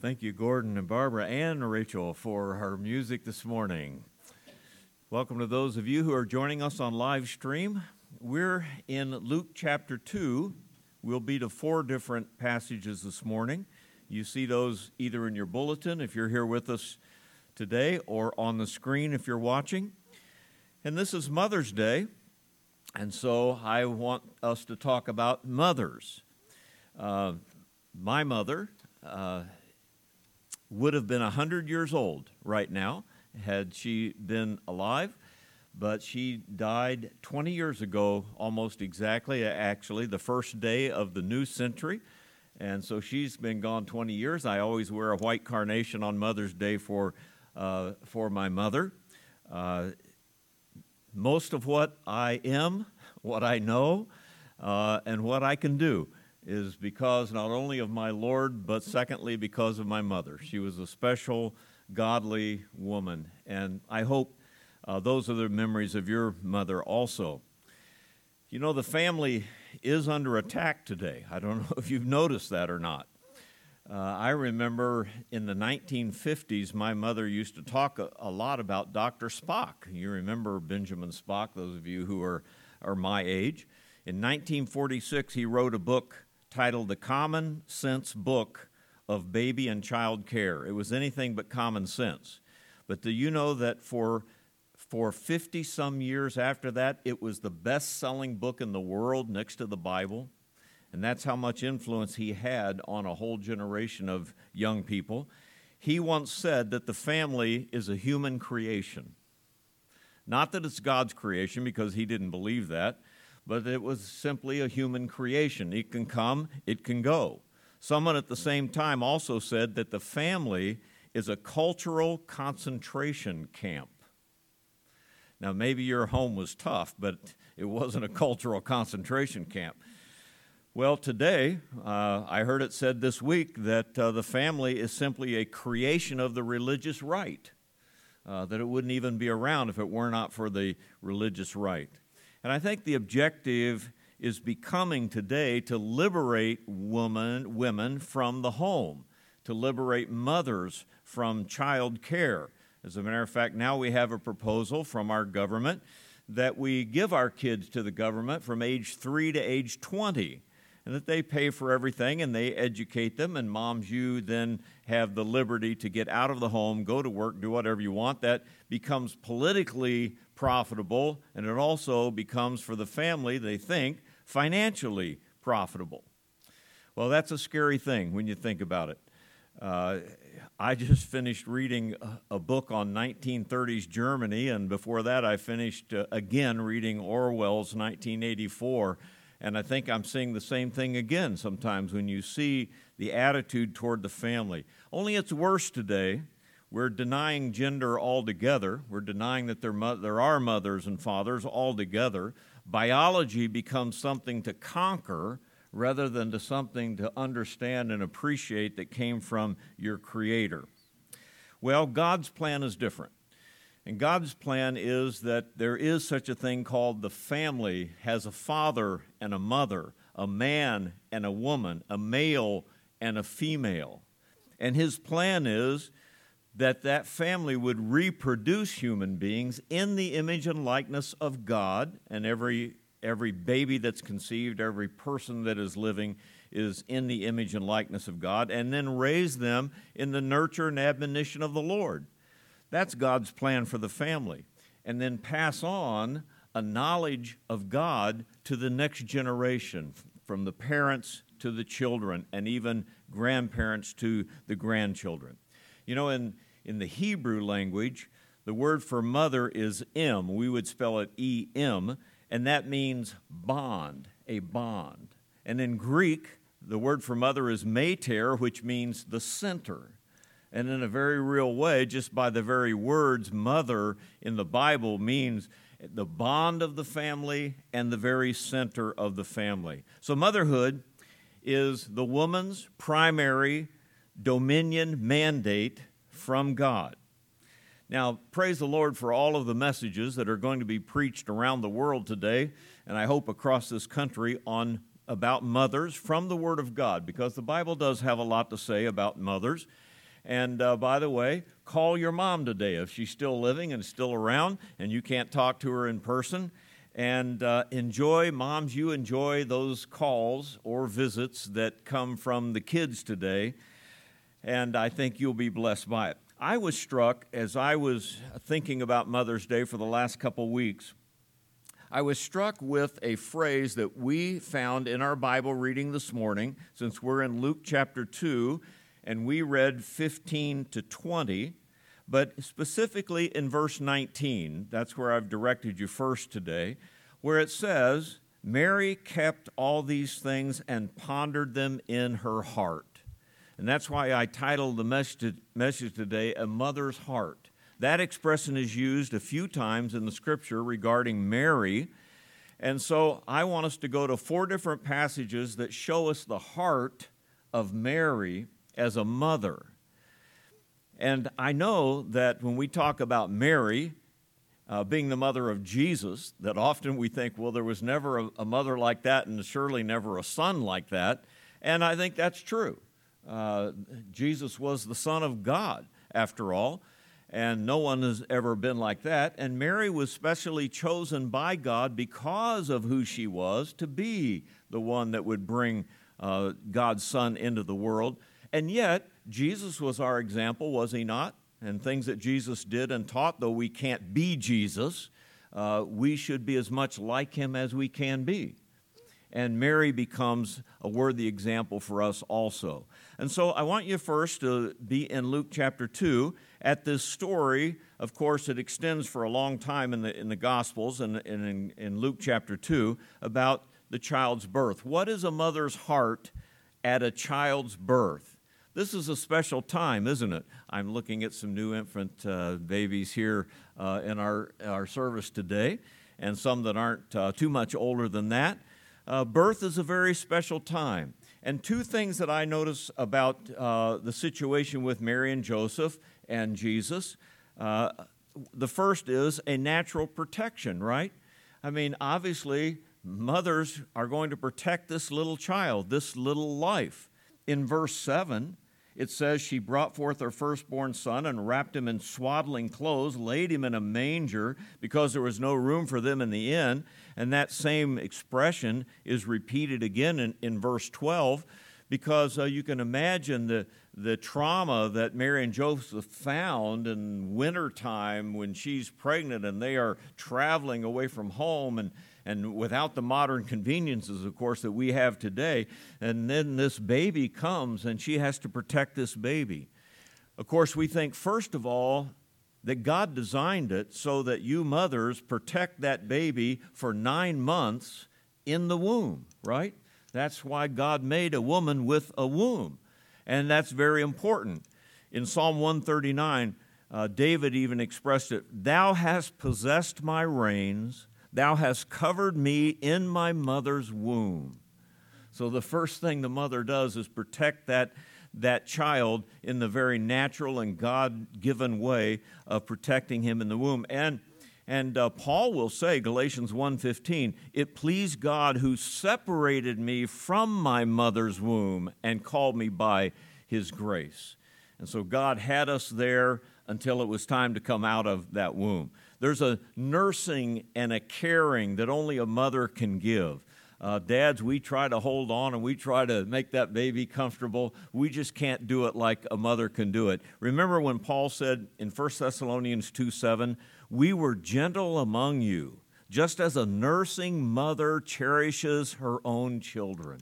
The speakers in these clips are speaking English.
Thank you, Gordon and Barbara and Rachel, for her music this morning. Welcome to those of you who are joining us on live stream. We're in Luke chapter 2. We'll be to four different passages this morning. You see those either in your bulletin if you're here with us today or on the screen if you're watching. And this is Mother's Day, and so I want us to talk about mothers. Uh, my mother, uh, would have been 100 years old right now had she been alive, but she died 20 years ago, almost exactly, actually, the first day of the new century. And so she's been gone 20 years. I always wear a white carnation on Mother's Day for, uh, for my mother. Uh, most of what I am, what I know, uh, and what I can do is because not only of my Lord, but secondly, because of my mother. She was a special, godly woman. And I hope uh, those are the memories of your mother also. You know, the family is under attack today. I don't know if you've noticed that or not. Uh, I remember in the 1950s, my mother used to talk a, a, lot about Dr. Spock. You remember Benjamin Spock, those of you who are, are my age. In 1946, he wrote a book titled The Common Sense Book of Baby and Child Care. It was anything but common sense. But do you know that for for 50 some years after that, it was the best selling book in the world next to the Bible. And that's how much influence he had on a whole generation of young people. He once said that the family is a human creation. Not that it's God's creation, because he didn't believe that, but it was simply a human creation. It can come, it can go. Someone at the same time also said that the family is a cultural concentration camp. Now, maybe your home was tough, but it wasn't a cultural concentration camp. Well, today, uh, I heard it said this week that uh, the family is simply a creation of the religious right, uh, that it wouldn't even be around if it were not for the religious right. And I think the objective is becoming today to liberate woman, women from the home, to liberate mothers from child care. As a matter of fact, now we have a proposal from our government that we give our kids to the government from age 3 to age 20 and that they pay for everything and they educate them and moms you then have the liberty to get out of the home go to work do whatever you want that becomes politically profitable, and it also becomes for the family, they think, financially profitable. Well, that's a scary thing when you think about it. Uh, I just finished reading a, book on 1930s Germany, and before that, I finished uh, again reading Orwell's 1984. And I think I'm seeing the same thing again sometimes when you see the attitude toward the family. Only it's worse today we're denying gender altogether. We're denying that there, mo- there are mothers and fathers altogether. Biology becomes something to conquer rather than to something to understand and appreciate that came from your Creator. Well, God's plan is different. And God's plan is that there is such a thing called the family has a father and a mother, a man and a woman, a male and a female. And his plan is that that family would reproduce human beings in the image and likeness of God, and every, every baby that's conceived, every person that is living is in the image and likeness of God, and then raise them in the nurture and admonition of the Lord. That's God's plan for the family. And then pass on a knowledge of God to the next generation, from the parents to the children, and even grandparents to the grandchildren. You know, in, in the Hebrew language, the word for mother is M. We would spell it E M, and that means bond, a bond. And in Greek, the word for mother is mater, which means the center. And in a very real way, just by the very words mother in the Bible means the bond of the family and the very center of the family. So, motherhood is the woman's primary dominion mandate from God. Now, praise the Lord for all of the messages that are going to be preached around the world today, and I hope across this country on about mothers from the Word of God because the Bible does have a lot to say about mothers. And uh, by the way, call your mom today if she's still living and still around and you can't talk to her in person. And uh, enjoy, moms, you enjoy those calls or visits that come from the kids today. And I think you'll be blessed by it. I was struck as I was thinking about Mother's Day for the last couple weeks. I was struck with a phrase that we found in our Bible reading this morning, since we're in Luke chapter 2, and we read 15 to 20, but specifically in verse 19, that's where I've directed you first today, where it says, Mary kept all these things and pondered them in her heart. And that's why I titled the message today, A Mother's Heart. That expression is used a few times in the scripture regarding Mary. And so I want us to go to four different passages that show us the heart of Mary as a mother. And I know that when we talk about Mary uh, being the mother of Jesus, that often we think, well, there was never a, a mother like that and surely never a son like that. And I think that's true. Uh, Jesus was the Son of God, after all, and no one has ever been like that. And Mary was specially chosen by God because of who she was to be the one that would bring uh, God's Son into the world. And yet, Jesus was our example, was he not? And things that Jesus did and taught, though we can't be Jesus, uh, we should be as much like him as we can be and Mary becomes a worthy example for us also. And so I want you first to be in Luke chapter 2 at this story. Of course, it extends for a long time in the, in the Gospels and, and in, in Luke chapter 2 about the child's birth. What is a mother's heart at a child's birth? This is a special time, isn't it? I'm looking at some new infant uh, babies here uh, in our, our service today, and some that aren't uh, too much older than that. Uh, birth is a very special time. And two things that I notice about uh, the situation with Mary and Joseph and Jesus. Uh, the first is a natural protection, right? I mean, obviously, mothers are going to protect this little child, this little life. In verse 7, it says she brought forth her firstborn son and wrapped him in swaddling clothes, laid him in a manger because there was no room for them in the inn. And that same expression is repeated again in, in verse 12 because uh, you can imagine the, the trauma that Mary and Joseph found in wintertime when she's pregnant and they are traveling away from home and and without the modern conveniences, of course, that we have today. And then this baby comes and she has to protect this baby. Of course, we think, first of all, that God designed it so that you mothers protect that baby for nine months in the womb, right? That's why God made a woman with a womb. And that's very important. In Psalm 139, uh, David even expressed it Thou hast possessed my reins Thou hast covered me in my mother's womb. So the first thing the mother does is protect that, that child in the very natural and God given way of protecting him in the womb. And, and uh, Paul will say, Galatians 1.15, it pleased God who separated me from my mother's womb and called me by his grace. And so God had us there until it was time to come out of that womb. There's a nursing and a caring that only a mother can give. Uh, dads, we try to hold on and we try to make that baby comfortable. We just can't do it like a mother can do it. Remember when Paul said in 1 Thessalonians 2 7, We were gentle among you, just as a nursing mother cherishes her own children.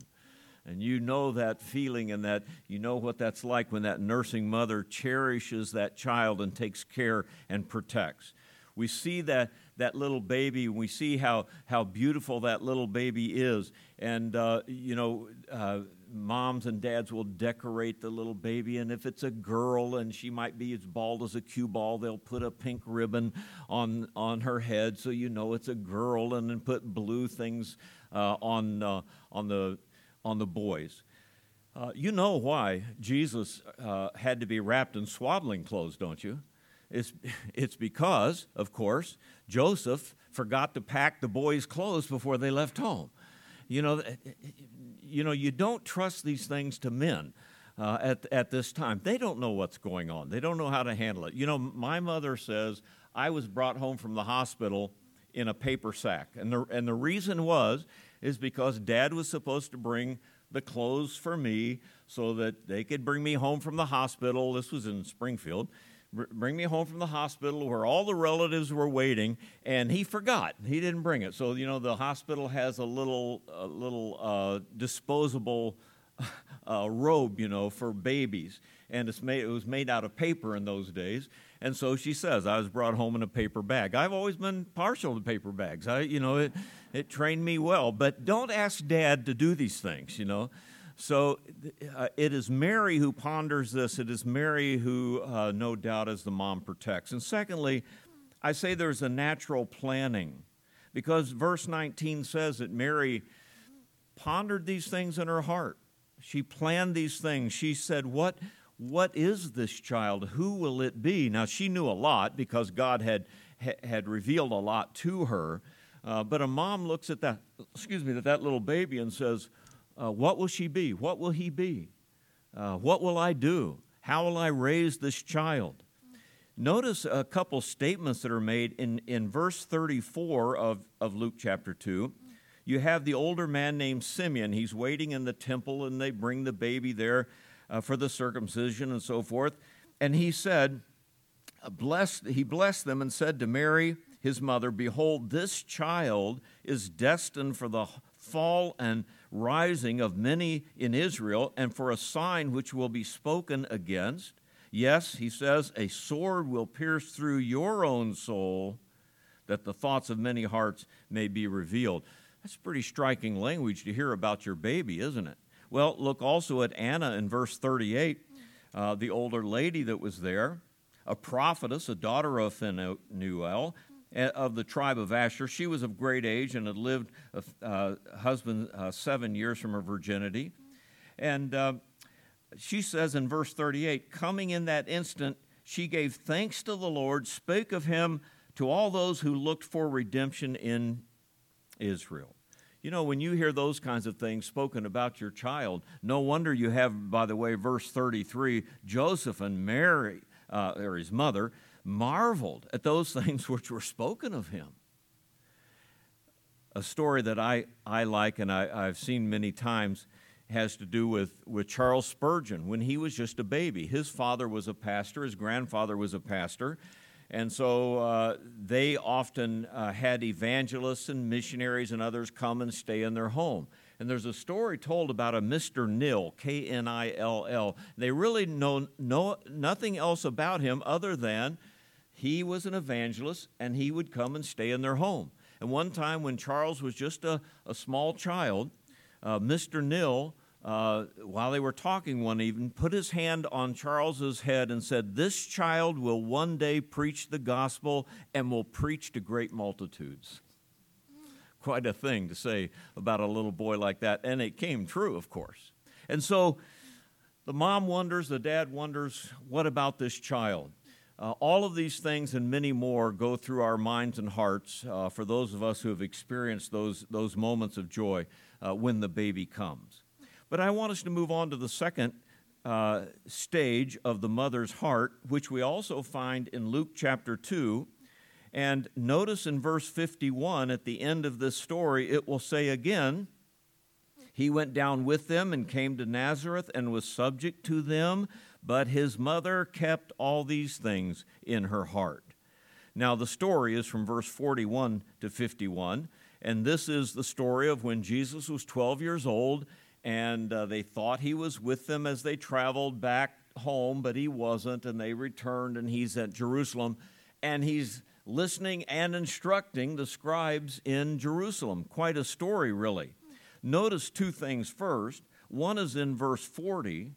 And you know that feeling and that you know what that's like when that nursing mother cherishes that child and takes care and protects we see that, that little baby, and we see how, how beautiful that little baby is. And, uh, you know, uh, moms and dads will decorate the little baby. And if it's a girl and she might be as bald as a cue ball, they'll put a pink ribbon on, on her head so you know it's a girl, and then put blue things uh, on, uh, on, the, on the boys. Uh, you know why Jesus uh, had to be wrapped in swaddling clothes, don't you? It's, it's because, of course, Joseph forgot to pack the boys' clothes before they left home. You know, you know, you don't trust these things to men. Uh, at, at this time. They don't know what's going on. They don't know how to handle it. You know, my mother says I was brought home from the hospital in a paper sack. And the, and the reason was, is because dad was supposed to bring the clothes for me so that they could bring me home from the hospital. This was in Springfield. Bring me home from the hospital where all the relatives were waiting, and he forgot. He didn't bring it. So, you know, the hospital has a little, a little uh, disposable uh, robe, you know, for babies. And it's made, it was made out of paper in those days. And so she says, I was brought home in a paper bag. I've always been partial to paper bags. I, you know, it, it trained me well. But don't ask dad to do these things, you know. So uh, it is Mary who ponders this. It is Mary who, uh, no doubt, as the mom protects. And secondly, I say there's a natural planning because verse 19 says that Mary pondered these things in her heart. She planned these things. She said, What, what is this child? Who will it be? Now, she knew a lot because God had, had revealed a lot to her. Uh, but a mom looks at that, excuse me, at that little baby and says, uh, What will she be? What will he be? Uh, what will I do? How will I raise this child? Notice a couple statements that are made in, in verse 34 of, of Luke chapter 2. You have the older man named Simeon. He's waiting in the temple, and they bring the baby there uh, for the circumcision and so forth. And he said, blessed, he blessed them and said to Mary, his mother, Behold, this child is destined for the fall and rising of many in Israel, and for a sign which will be spoken against. Yes, he says, a sword will pierce through your own soul, that the thoughts of many hearts may be revealed. That's pretty striking language to hear about your baby, isn't it? Well, look also at Anna in verse 38, uh, the older lady that was there, a prophetess, a daughter of Phanuel, of the tribe of Asher. She was of great age and had lived a uh, husband uh, seven years from her virginity. And uh, she says in verse 38 Coming in that instant, she gave thanks to the Lord, spake of him to all those who looked for redemption in Israel. You know, when you hear those kinds of things spoken about your child, no wonder you have, by the way, verse 33 Joseph and Mary, uh, or his mother, marveled at those things which were spoken of him. A story that I, I like and I, I've seen many times has to do with, with Charles Spurgeon when he was just a baby. His father was a pastor, his grandfather was a pastor, and so uh, they often uh, had evangelists and missionaries and others come and stay in their home. And there's a story told about a Mr. Knill, K N I L L. They really know, know nothing else about him other than he was an evangelist and he would come and stay in their home. And one time when Charles was just a, a small child, uh, Mr. Knill, uh, while they were talking one evening, put his hand on Charles's head and said, This child will one day preach the gospel and will preach to great multitudes. Quite a thing to say about a little boy like that. And it came true, of course. And so the mom wonders, the dad wonders, what about this child? Uh, all of these things and many more go through our minds and hearts uh, for those of us who have experienced those, those moments of joy uh, when the baby comes. But I want us to move on to the second uh, stage of the mother's heart, which we also find in Luke chapter 2. And notice in verse 51 at the end of this story, it will say again, He went down with them and came to Nazareth and was subject to them but his mother kept all these things in her heart. Now, the story is from verse 41 to 51, and this is the story of when Jesus was 12 years old, and uh, they thought he was with them as they traveled back home, but he wasn't, and they returned, and he's at Jerusalem, and he's listening and instructing the scribes in Jerusalem. Quite a story, really. Notice two things first. One is in verse 40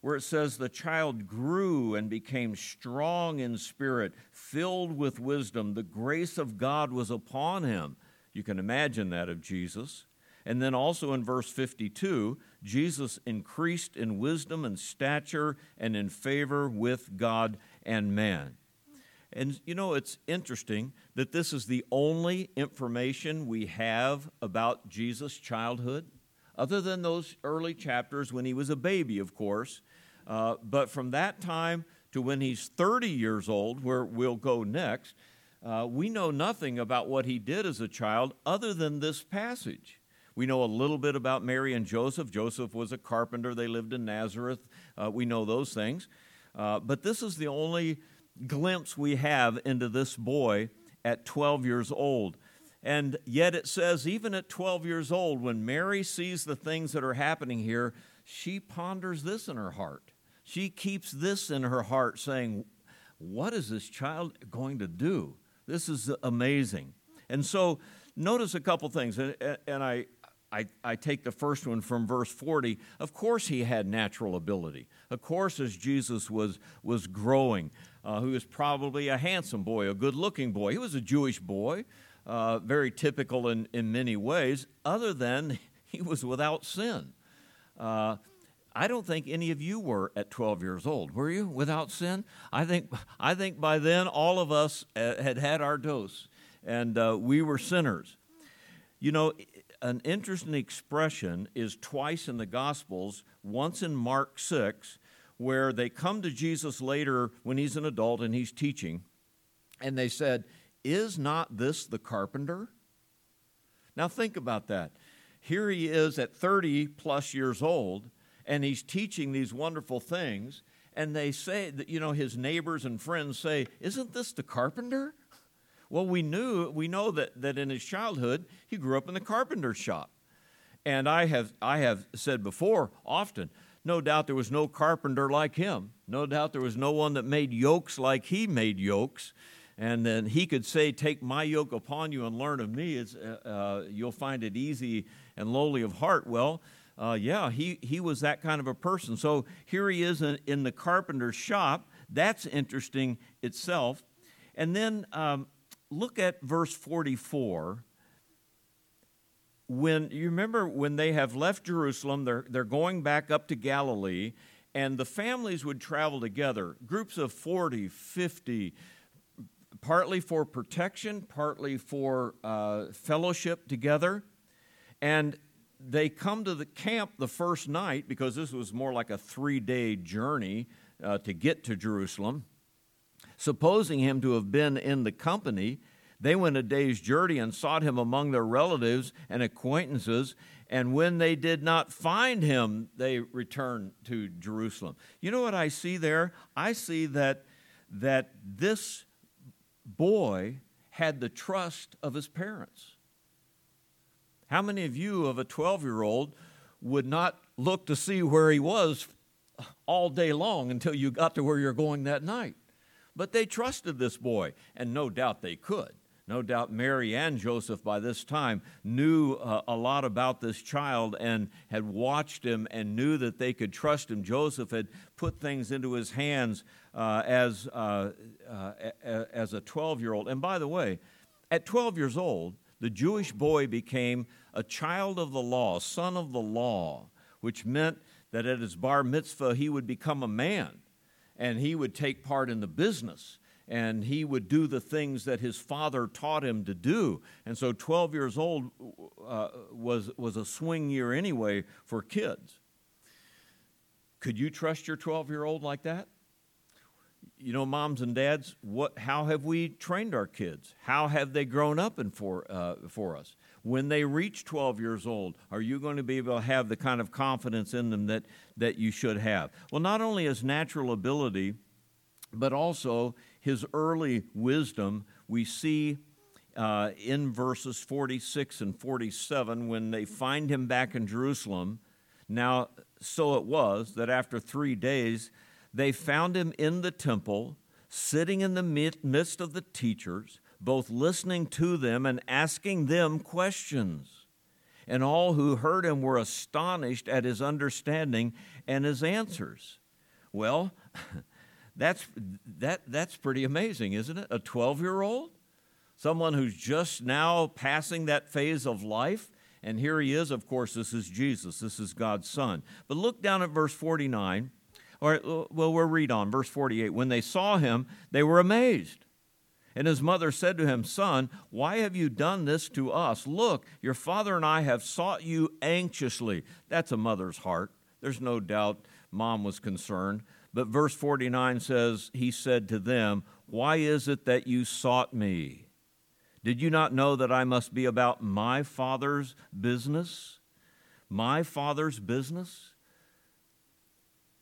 where it says, The child grew and became strong in spirit, filled with wisdom. The grace of God was upon him. You can imagine that of Jesus. And then also in verse 52, Jesus increased in wisdom and stature and in favor with God and man. And you know, it's interesting that this is the only information we have about Jesus' childhood, other than those early chapters when he was a baby, of course. Uh, but from that time to when he's 30 years old, where we'll go next, uh, we know nothing about what he did as a child other than this passage. We know a little bit about Mary and Joseph. Joseph was a carpenter, they lived in Nazareth. Uh, we know those things. Uh, but this is the only glimpse we have into this boy at 12 years old. And yet it says, even at 12 years old, when Mary sees the things that are happening here, she ponders this in her heart. She keeps this in her heart, saying, What is this child going to do? This is amazing. And so, notice a couple things, and, and I, I, I, take the first one from verse 40. Of course, he had natural ability. Of course, as Jesus was, was growing, uh, he was probably a handsome boy, a good looking boy. He was a Jewish boy, uh, very typical in, in many ways, other than he was without sin. Uh, I don't think any of you were at 12 years old. Were you without sin? I think, I think by then all of us uh, had had our dose and uh, we were sinners. You know, an interesting expression is twice in the Gospels, once in Mark 6, where they come to Jesus later when he's an adult and he's teaching, and they said, Is not this the carpenter? Now think about that. Here he is at 30 plus years old and he's teaching these wonderful things. And they say that, you know, his neighbors and friends say, Isn't this the carpenter? Well, we knew, we know that, that in his childhood, he grew up in the carpenter's shop. And I have, I have said before, often, no doubt there was no carpenter like him. No doubt there was no one that made yokes like he made yokes. And then he could say, Take my yoke upon you and learn of me. It's, uh, uh, you'll find it easy and lowly of heart. Well, uh, yeah, he, he was that kind of a person. So here he is in, in the carpenter's shop. That's interesting itself. And then um, look at verse 44. When you remember when they have left Jerusalem, they're, they're going back up to Galilee, and the families would travel together, groups of 40, 50, partly for protection, partly for uh, fellowship together. And they come to the camp the first night because this was more like a three day journey uh, to get to Jerusalem. Supposing him to have been in the company, they went a day's journey and sought him among their relatives and acquaintances. And when they did not find him, they returned to Jerusalem. You know what I see there? I see that, that this boy had the trust of his parents. How many of you of a 12 year old would not look to see where he was all day long until you got to where you're going that night? But they trusted this boy, and no doubt they could. No doubt Mary and Joseph by this time knew uh, a lot about this child and had watched him and knew that they could trust him. Joseph had put things into his hands uh, as, uh, uh as a 12 year old. And by the way, at 12 years old, the Jewish boy became a child of the law, son of the law, which meant that at his bar mitzvah he would become a man and he would take part in the business and he would do the things that his father taught him to do. And so 12 years old uh, was, was a swing year anyway for kids. Could you trust your 12 year old like that? you know, moms and dads, what, how have we trained our kids? How have they grown up in for, uh, for us? When they reach 12 years old, are you going to be able to have the kind of confidence in them that, that you should have? Well, not only his natural ability, but also his early wisdom, we see uh, in verses 46 and 47 when they find him back in Jerusalem. Now, so it was that after three days, they found him in the temple, sitting in the midst of the teachers, both listening to them and asking them questions. And all who heard him were astonished at his understanding and his answers. Well, that's, that, that's pretty amazing, isn't it? A 12 year old? Someone who's just now passing that phase of life. And here he is, of course, this is Jesus, this is God's Son. But look down at verse 49. Or, well, we'll read on, verse 48. When they saw him, they were amazed. And his mother said to him, Son, why have you done this to us? Look, your father and I have sought you anxiously. That's a mother's heart. There's no doubt mom was concerned. But verse 49 says, He said to them, Why is it that you sought me? Did you not know that I must be about my father's business? My father's business?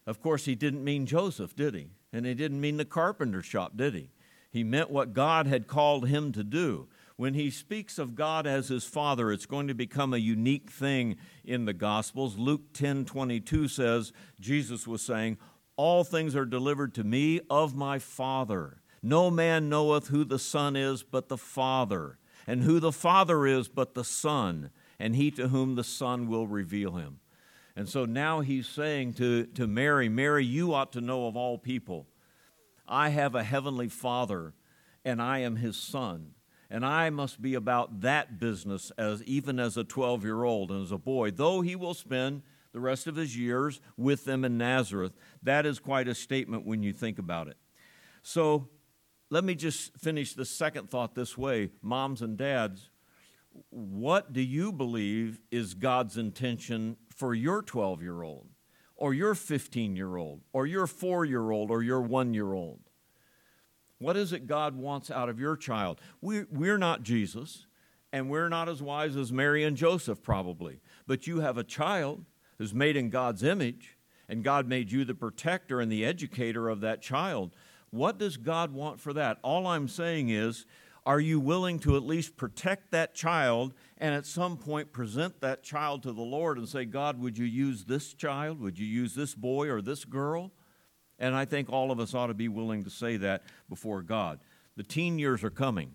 Of course, he didn't mean Joseph, did he? And he didn't mean the carpenter shop, did he? He meant what God had called him to do. When he speaks of God as his father, it's going to become a unique thing in the Gospels. Luke 10 22 says, Jesus was saying, All things are delivered to me of my Father. No man knoweth who the Son is but the Father, and who the Father is but the Son, and he to whom the Son will reveal him. And so now he's saying to, to Mary, Mary, you ought to know of all people I have a heavenly Father, and I am his son. And I must be about that business as even as a 12 year old and as a boy, though he will spend the rest of his years with them in Nazareth. That is quite a statement when you think about it. So let me just finish the second thought this way moms and dads, what do you believe is God's intention for your 12 year old? Or your 15 year old, or your four year old, or your one year old? What is it God wants out of your child? We, we're not Jesus, and we're not as wise as Mary and Joseph, probably. But you have a child who's made in God's image, and God made you the protector and the educator of that child. What does God want for that? All I'm saying is, are you willing to at least protect that child and at some point present that child to the Lord and say, God, would you use this child? Would you use this boy or this girl? And I think all of us ought to be willing to say that before God. The teen years are coming.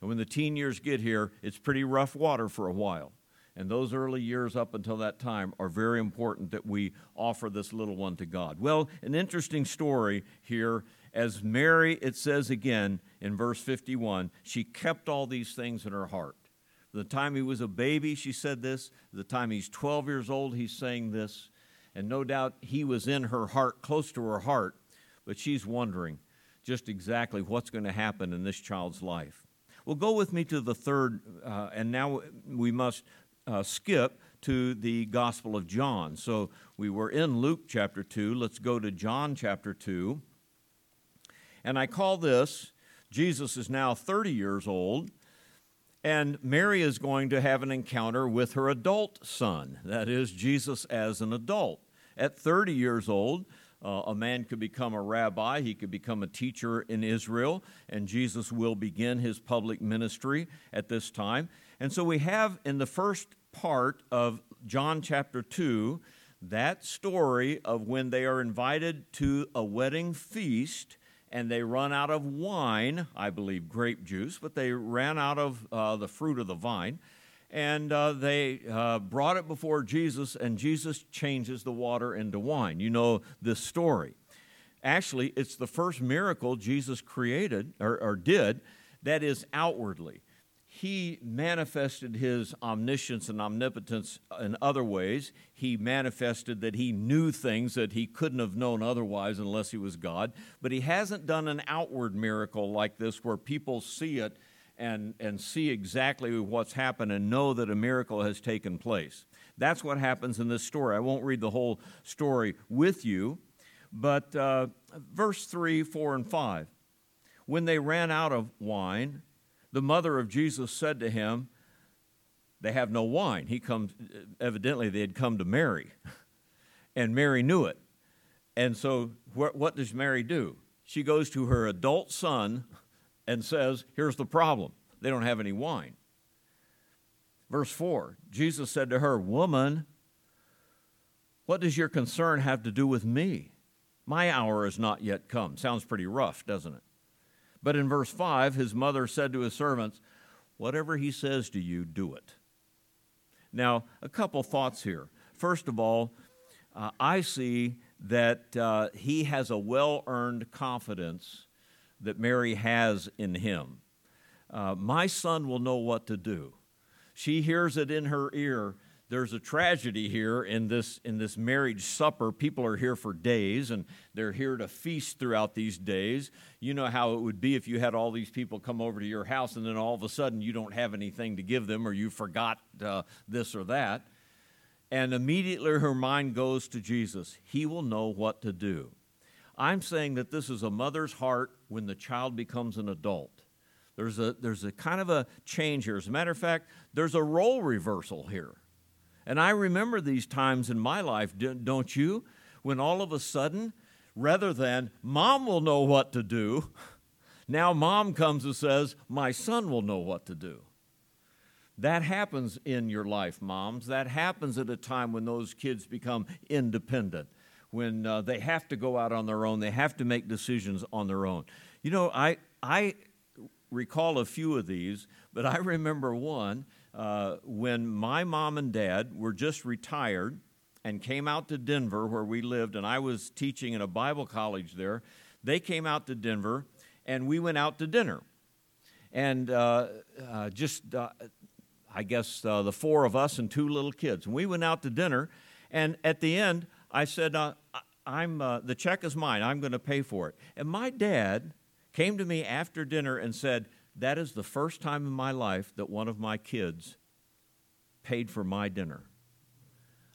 And when the teen years get here, it's pretty rough water for a while. And those early years up until that time are very important that we offer this little one to God. Well, an interesting story here as Mary, it says again in verse 51, she kept all these things in her heart. The time he was a baby, she said this. The time he's 12 years old, he's saying this. And no doubt he was in her heart, close to her heart, but she's wondering just exactly what's going to happen in this child's life. Well, go with me to the third, uh, and now we must uh, skip to the Gospel of John. So we were in Luke chapter 2. Let's go to John chapter 2. And I call this Jesus is now 30 years old, and Mary is going to have an encounter with her adult son. That is, Jesus as an adult. At 30 years old, uh, a man could become a rabbi, he could become a teacher in Israel, and Jesus will begin his public ministry at this time. And so we have in the first part of John chapter 2 that story of when they are invited to a wedding feast and they run out of wine, I believe grape juice, but they ran out of uh, the fruit of the vine. And uh, they uh, brought it before Jesus, and Jesus changes the water into wine. You know this story. Actually, it's the first miracle Jesus created or, or did that is outwardly he manifested his omniscience and omnipotence in other ways. He manifested that he knew things that he couldn't have known otherwise unless he was God. But he hasn't done an outward miracle like this where people see it and, and see exactly what's happened and know that a miracle has taken place. That's what happens in this story. I won't read the whole story with you, but uh, verse 3, 4, and 5. When they ran out of wine, the mother of Jesus said to him, They have no wine. He comes, evidently, they had come to Mary, and Mary knew it. And so, wh- what does Mary do? She goes to her adult son and says, Here's the problem they don't have any wine. Verse 4 Jesus said to her, Woman, what does your concern have to do with me? My hour has not yet come. Sounds pretty rough, doesn't it? But in verse 5, his mother said to his servants, Whatever he says to you, do it. Now, a couple thoughts here. First of all, uh, I see that uh, he has a well earned confidence that Mary has in him. Uh, my son will know what to do. She hears it in her ear there's a tragedy here in this in this marriage supper. People are here for days and they're here to feast throughout these days. You know how it would be if you had all these people come over to your house and then all of a sudden you don't have anything to give them or you forgot uh, this or that. And immediately her mind goes to jesus. He will know what to do. I'm saying that this is a mother's heart when the child becomes an adult. There's a, there's a kind of a change here. As a matter of fact, there's a role reversal here. And I remember these times in my life, don't you? When all of a sudden, rather than mom will know what to do, now mom comes and says, my son will know what to do. That happens in your life, moms. That happens at a time when those kids become independent, when uh, they have to go out on their own, they have to make decisions on their own. You know, I, I recall a few of these, but I remember one uh, when my mom and dad were just retired and came out to Denver, where we lived, and I was teaching in a Bible college there. They came out to Denver, and we went out to dinner. And uh, uh, just, uh, I guess, uh, the four of us and two little kids. And we went out to dinner, and at the end, I said, I'm, the check is mine. I'm going to pay for it. And my dad came to me after dinner and said, that is the first time in my life that one of my kids paid for my dinner.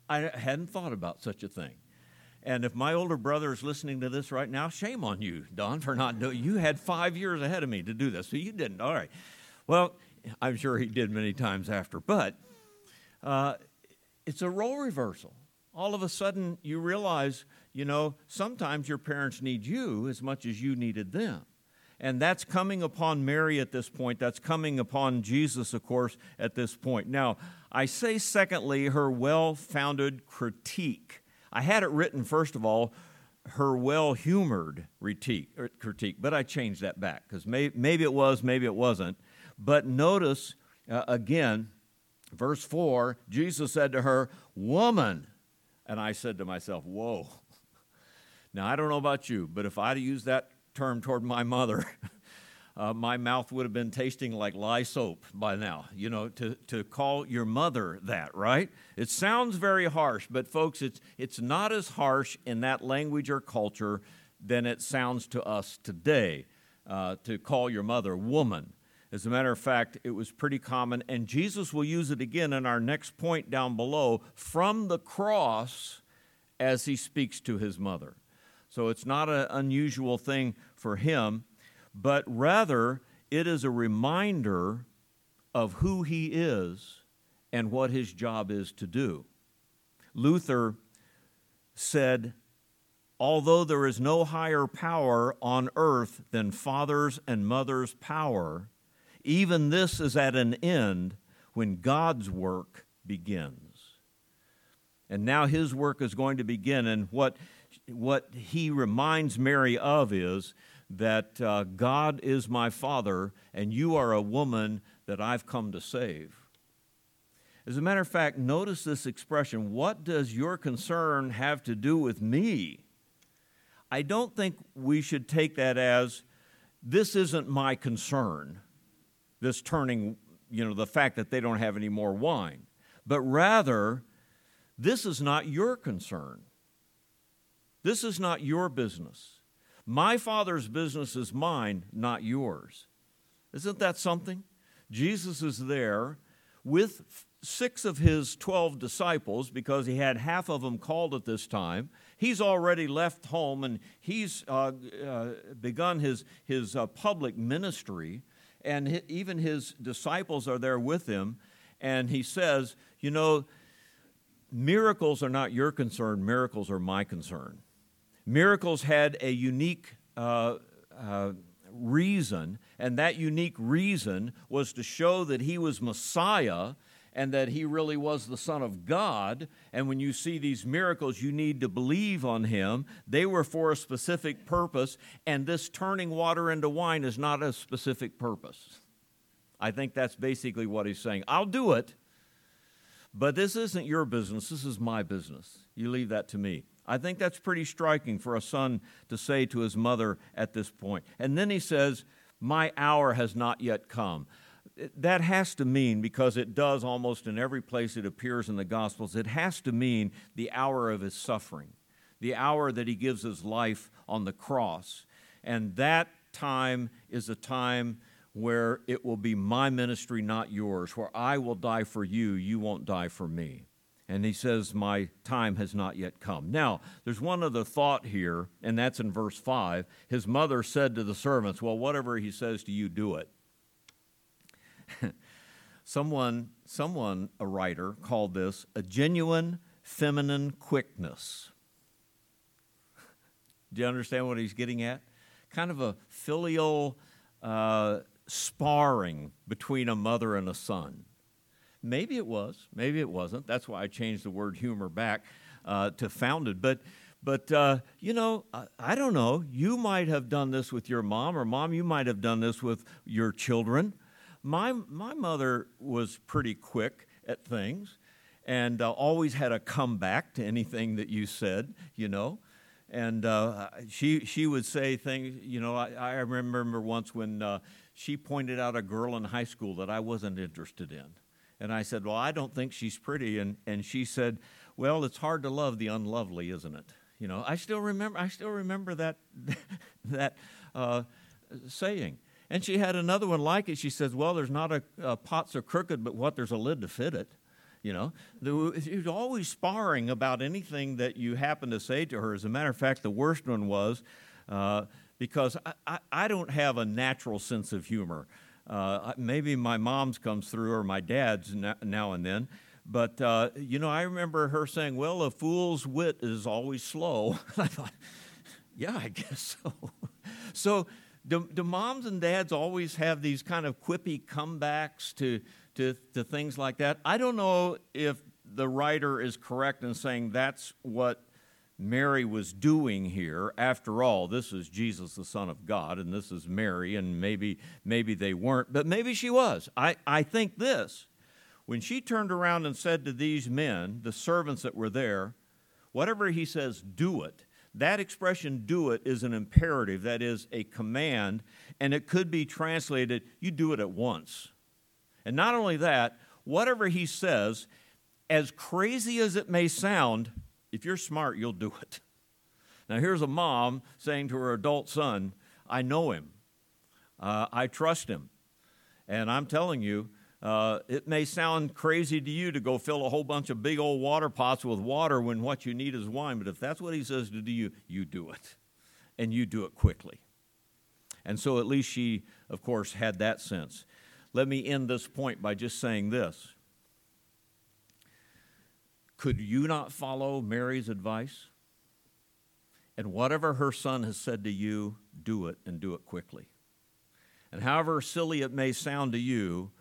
I hadn't thought about such a thing. And if my older brother is listening to this right now, shame on you, Don, for not doing. You had five years ahead of me to do this, so you didn't. All right. Well, I'm sure he did many times after, but uh, it's a role reversal. All of a sudden, you realize, you know, sometimes your parents need you as much as you needed them. And that's coming upon Mary at this point. That's coming upon Jesus, of course, at this point. Now, I say, secondly, her well founded critique. I had it written, first of all, her well humored er, critique, but I changed that back because may, maybe it was, maybe it wasn't. But notice uh, again, verse 4 Jesus said to her, Woman. And I said to myself, Whoa. Now, I don't know about you, but if I'd used that term toward my mother, uh, my mouth would have been tasting like lye soap by now. You know, to, to call your mother that, right? It sounds very harsh, but folks, it's, it's not as harsh in that language or culture than it sounds to us today uh, to call your mother woman. As a matter of fact, it was pretty common, and Jesus will use it again in our next point down below from the cross as he speaks to his mother. So it's not an unusual thing for him, but rather it is a reminder of who he is and what his job is to do. Luther said, Although there is no higher power on earth than fathers and mothers' power, even this is at an end when God's work begins. And now his work is going to begin, and what what he reminds Mary of is that uh, God is my father, and you are a woman that I've come to save. As a matter of fact, notice this expression what does your concern have to do with me? I don't think we should take that as this isn't my concern, this turning, you know, the fact that they don't have any more wine, but rather, this is not your concern. This is not your business. My Father's business is mine, not yours. Isn't that something? Jesus is there with six of his 12 disciples because he had half of them called at this time. He's already left home and he's uh, uh, begun his, his uh, public ministry, and even his disciples are there with him. And he says, You know, miracles are not your concern, miracles are my concern. Miracles had a unique uh, uh, reason, and that unique reason was to show that he was Messiah and that he really was the Son of God. And when you see these miracles, you need to believe on him. They were for a specific purpose, and this turning water into wine is not a specific purpose. I think that's basically what he's saying. I'll do it, but this isn't your business, this is my business. You leave that to me. I think that's pretty striking for a son to say to his mother at this point. And then he says, My hour has not yet come. that has to mean, because it does almost in every place it appears in the Gospels, it has to mean the hour of his suffering, the hour that he gives his life on the cross. And that time is a time where it will be my ministry, not yours, where I will die for you, you won't die for me. And he says, My time has not yet come. Now, there's one other thought here, and that's in verse 5. His mother said to the servants, Well, whatever he says to you, do it. someone, someone, a writer, called this a genuine feminine quickness. Do you understand what he's getting at? Kind of a filial uh, sparring between a mother and a son. Maybe it was, maybe it wasn't. That's why I changed the word humor back uh, to founded. But, but uh, you know, I, I don't know. You might have done this with your mom, or mom, you might have done this with your children. My, my mother was pretty quick at things and uh, always had a comeback to anything that you said, you know. And uh, she, she would say things, you know, I, I remember once when uh, she pointed out a girl in high school that I wasn't interested in. And I said, Well, I don't think she's pretty. And, and she said, Well, it's hard to love the unlovely, isn't it? You know, I still remember, I still remember that, that uh, saying. And she had another one like it. She says, Well, there's not a, a pot so crooked, but what? There's a lid to fit it. You know, she was always sparring about anything that you happen to say to her. As a matter of fact, the worst one was uh, because I, I, I, don't have a natural sense of humor. Uh, maybe my mom's comes through or my dad's now and then. But, uh, you know, I remember her saying, Well, a fool's wit is always slow. I thought, Yeah, I guess so. so, do, do moms and dads always have these kind of quippy comebacks to, to, to things like that? I don't know if the writer is correct in saying that's what Mary was doing here. After all, this is Jesus, the Son of God, and this is Mary, and maybe, maybe they weren't, but maybe she was. I, I think this when she turned around and said to these men, the servants that were there, whatever he says, do it that expression, do it, is an imperative, that is a command, and it could be translated, you do it at once. And not only that, whatever he says, as crazy as it may sound, if you're smart, you'll do it. Now, here's a mom saying to her adult son, I know him, uh, I trust him. And I'm telling you, uh, it may sound crazy to you to go fill a whole bunch of big old water pots with water when what you need is wine, but if that's what he says to do, you, you do it. And you do it quickly. And so at least she, of course, had that sense. Let me end this point by just saying this. Could you not follow Mary's advice? And whatever her son has said to you, do it and do it quickly. And however silly it may sound to you,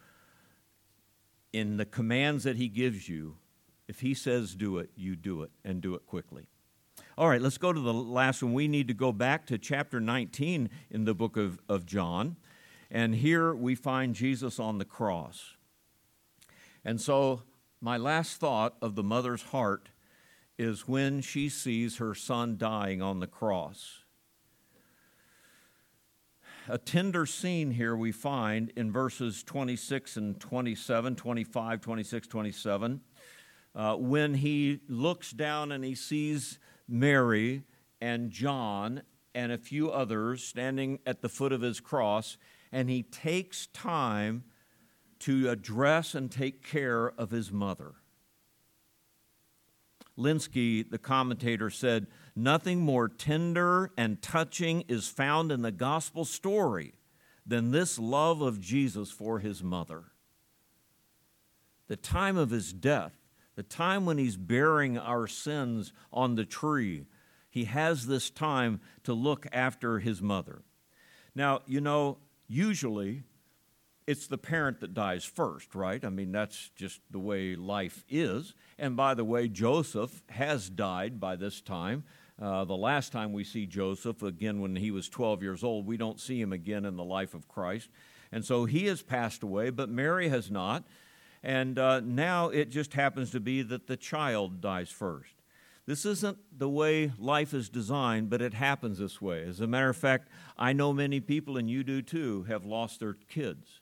in the commands that he gives you, if he says do it, you do it and do it quickly. All right, let's go to the last one. We need to go back to chapter 19 in the book of, of John. And here we find Jesus on the cross. And so, my last thought of the mother's heart is when she sees her son dying on the cross. A tender scene here we find in verses 26 and 27, 25, 26, 27, uh, when he looks down and he sees Mary and John and a few others standing at the foot of his cross, and he takes time to address and take care of his mother. Lenski, the commentator, said, Nothing more tender and touching is found in the gospel story than this love of Jesus for his mother. The time of his death, the time when he's bearing our sins on the tree, he has this time to look after his mother. Now, you know, usually it's the parent that dies first, right? I mean, that's just the way life is. And by the way, Joseph has died by this time. Uh, the last time we see Joseph, again, when he was 12 years old, we don't see him again in the life of Christ. And so he has passed away, but Mary has not. And uh, now it just happens to be that the child dies first. This isn't the way life is designed, but it happens this way. As a matter of fact, I know many people, and you do too, have lost their kids.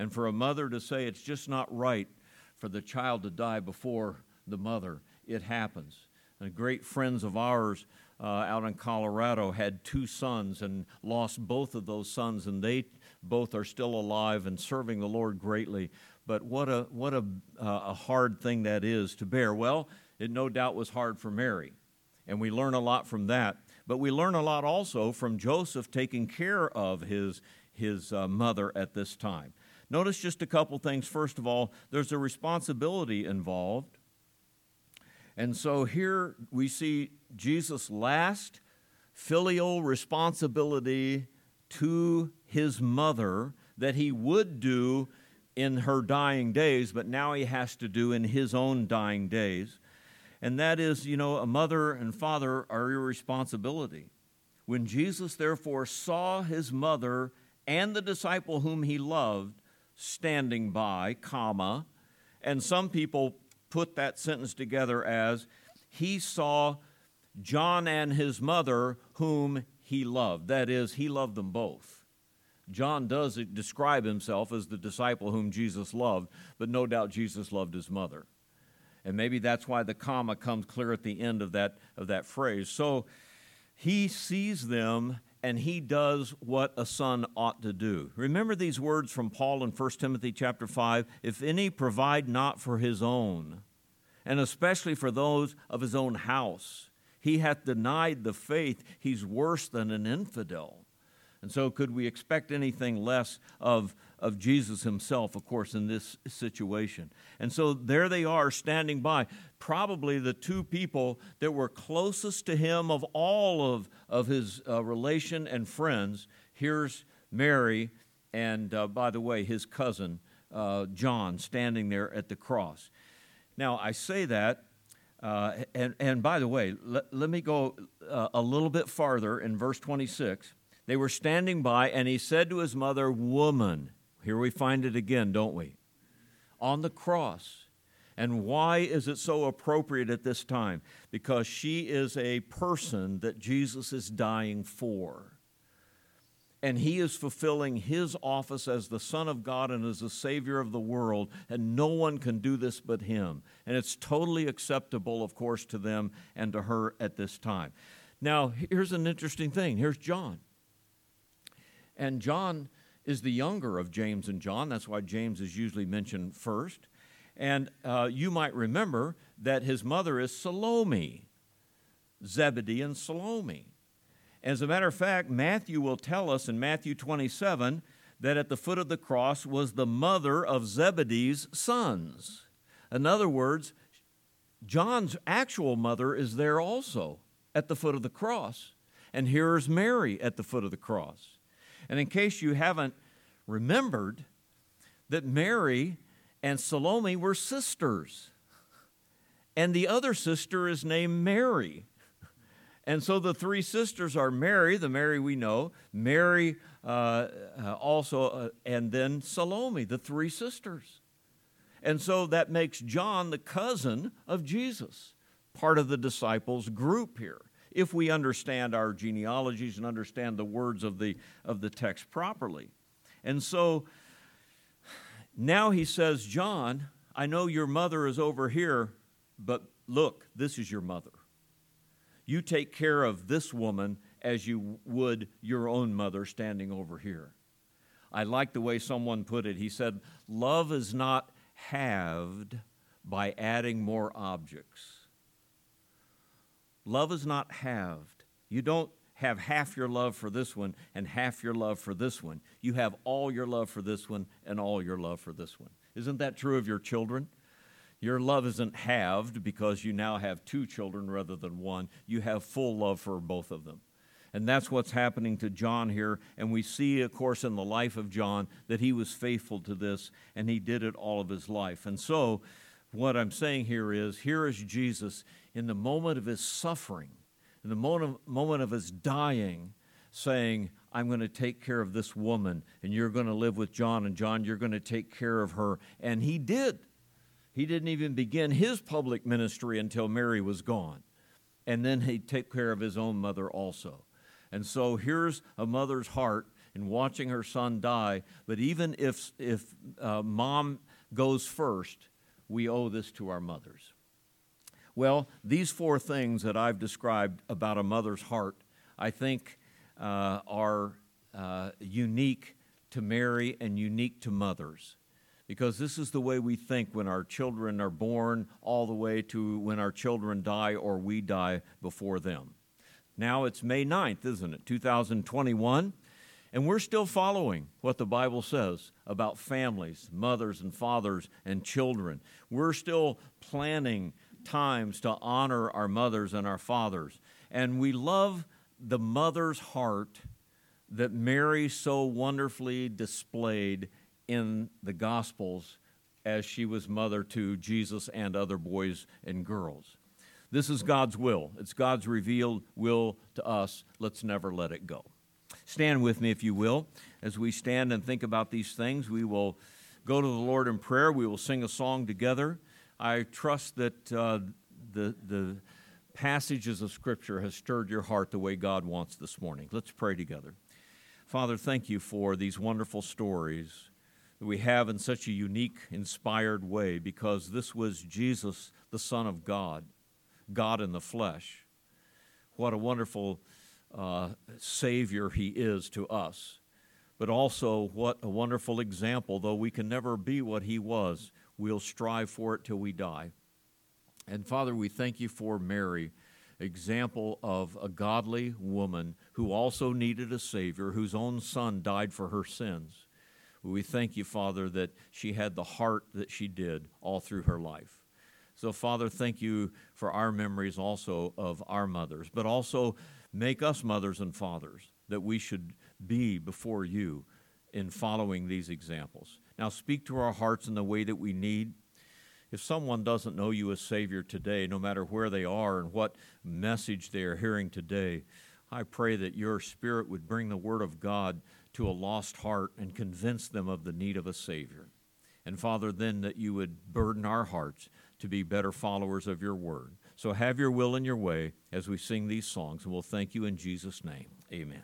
And for a mother to say it's just not right for the child to die before the mother, it happens. And great friends of ours uh, out in Colorado had two sons and lost both of those sons, and they both are still alive and serving the Lord greatly. But what a what a, uh, a hard thing that is to bear. Well, it no doubt was hard for Mary, and we learn a lot from that. But we learn a lot also from Joseph taking care of his his uh, mother at this time. Notice just a couple things. First of all, there's a responsibility involved. And so here we see Jesus' last filial responsibility to his mother that he would do in her dying days, but now he has to do in his own dying days. And that is, you know, a mother and father are your responsibility. When Jesus therefore saw his mother and the disciple whom he loved standing by, comma, and some people put that sentence together as he saw John and his mother whom he loved. That is, he loved them both. John does describe himself as the disciple whom Jesus loved, but no doubt Jesus loved his mother. And maybe that's why the comma comes clear at the end of that, of that phrase. So he sees them and he does what a son ought to do. Remember these words from Paul in 1 Timothy chapter 5 if any provide not for his own, and especially for those of his own house, he hath denied the faith, he's worse than an infidel. And so, could we expect anything less of, of Jesus himself, of course, in this situation? And so, there they are standing by, probably the two people that were closest to him of all of, of his uh, relation and friends. Here's Mary, and uh, by the way, his cousin, uh, John, standing there at the cross. Now, I say that uh, and, and by the way, let, let me go uh, a little bit farther in verse 26. They were standing by, and he said to his mother, Woman, here we find it again, don't we? On the cross. And why is it so appropriate at this time? Because she is a person that Jesus is dying for and he is fulfilling his office as the Son of God and as the Savior of the world, and no one can do this but him. And it's totally acceptable, of course, to them and to her at this time. Now, here's an interesting thing here's John. And John is the younger of James and John. That's why James is usually mentioned first. And uh, you might remember that his mother is Salome, Zebedee and Salome. As a matter of fact, Matthew will tell us in Matthew 27 that at the foot of the cross was the mother of Zebedee's sons. In other words, John's actual mother is there also at the foot of the cross. And here's Mary at the foot of the cross. And in case you haven't remembered, that Mary and Salome were sisters. And the other sister is named Mary. And so the three sisters are Mary, the Mary we know, Mary uh, uh, also, uh, and then Salome, the three sisters. And so that makes John the cousin of Jesus, part of the disciples' group here, if we understand our genealogies and understand the words of the, of the text properly. And so now he says, John, I know your mother is over here, but look, this is your mother. You take care of this woman as you would your own mother standing over here. I like the way someone put it. He said, Love is not halved by adding more objects. Love is not halved. You don't have half your love for this one and half your love for this one. You have all your love for this one and all your love for this one. Isn't that true of your children? Your love isn't halved because you now have two children rather than one. You have full love for both of them. And that's what's happening to John here. And we see, of course, in the life of John that he was faithful to this and he did it all of his life. And so, what I'm saying here is here is Jesus in the moment of his suffering, in the moment of, his dying, saying, I'm going to take care of this woman, and you're going to live with John, and John, you're going to take care of her. And he did. He didn't even begin his public ministry until Mary was gone. And then he'd take care of his own mother also. And so here's a mother's heart in watching her son die. But even if, if uh, mom goes first, we owe this to our mothers. Well, these four things that I've described about a mother's heart, I think, uh, are uh, unique to Mary and unique to mothers. Because this is the way we think when our children are born, all the way to when our children die or we die before them. Now it's May 9th, isn't it? 2021. And we're still following what the Bible says about families, mothers and fathers and children. We're still planning times to honor our mothers and our fathers. And we love the mother's heart that Mary so wonderfully displayed in the Gospels as she was mother to Jesus and other boys and girls. This is God's will. It's God's revealed will to us. Let's never let it go. Stand with me, if you will. As we stand and think about these things, we will go to the Lord in prayer. We will sing a song together. I trust that uh, the, the passages of Scripture has stirred your heart the way God wants this morning. Let's pray together. Father, thank you for these wonderful stories that we have in such a unique, inspired way because this was Jesus, the Son of God, God in the flesh. What a wonderful uh, Savior He is to us. But also, what a wonderful example, though we can never be what He was We'll strive for it till we die. And Father, we thank you for Mary, example of a godly woman who also needed a Savior, whose own son died for her sins. We thank you, Father, that she had the heart that she did all through her life. So, Father, thank you for our memories also of our mothers, but also make us mothers and fathers that we should be before you in following these examples. Now, speak to our hearts in the way that we need. If someone doesn't know you as Savior today, no matter where they are and what message they are hearing today, I pray that your Spirit would bring the Word of God to a lost heart and convince them of the need of a Savior. And Father, then that you would burden our hearts to be better followers of your Word. So have your will and your way as we sing these songs, and we'll thank you in Jesus' name. Amen.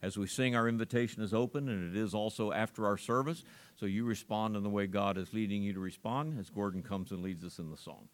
As we sing, our invitation is open, and it is also after our service. So you respond in the way God is leading you to respond as Gordon comes and leads us in the song.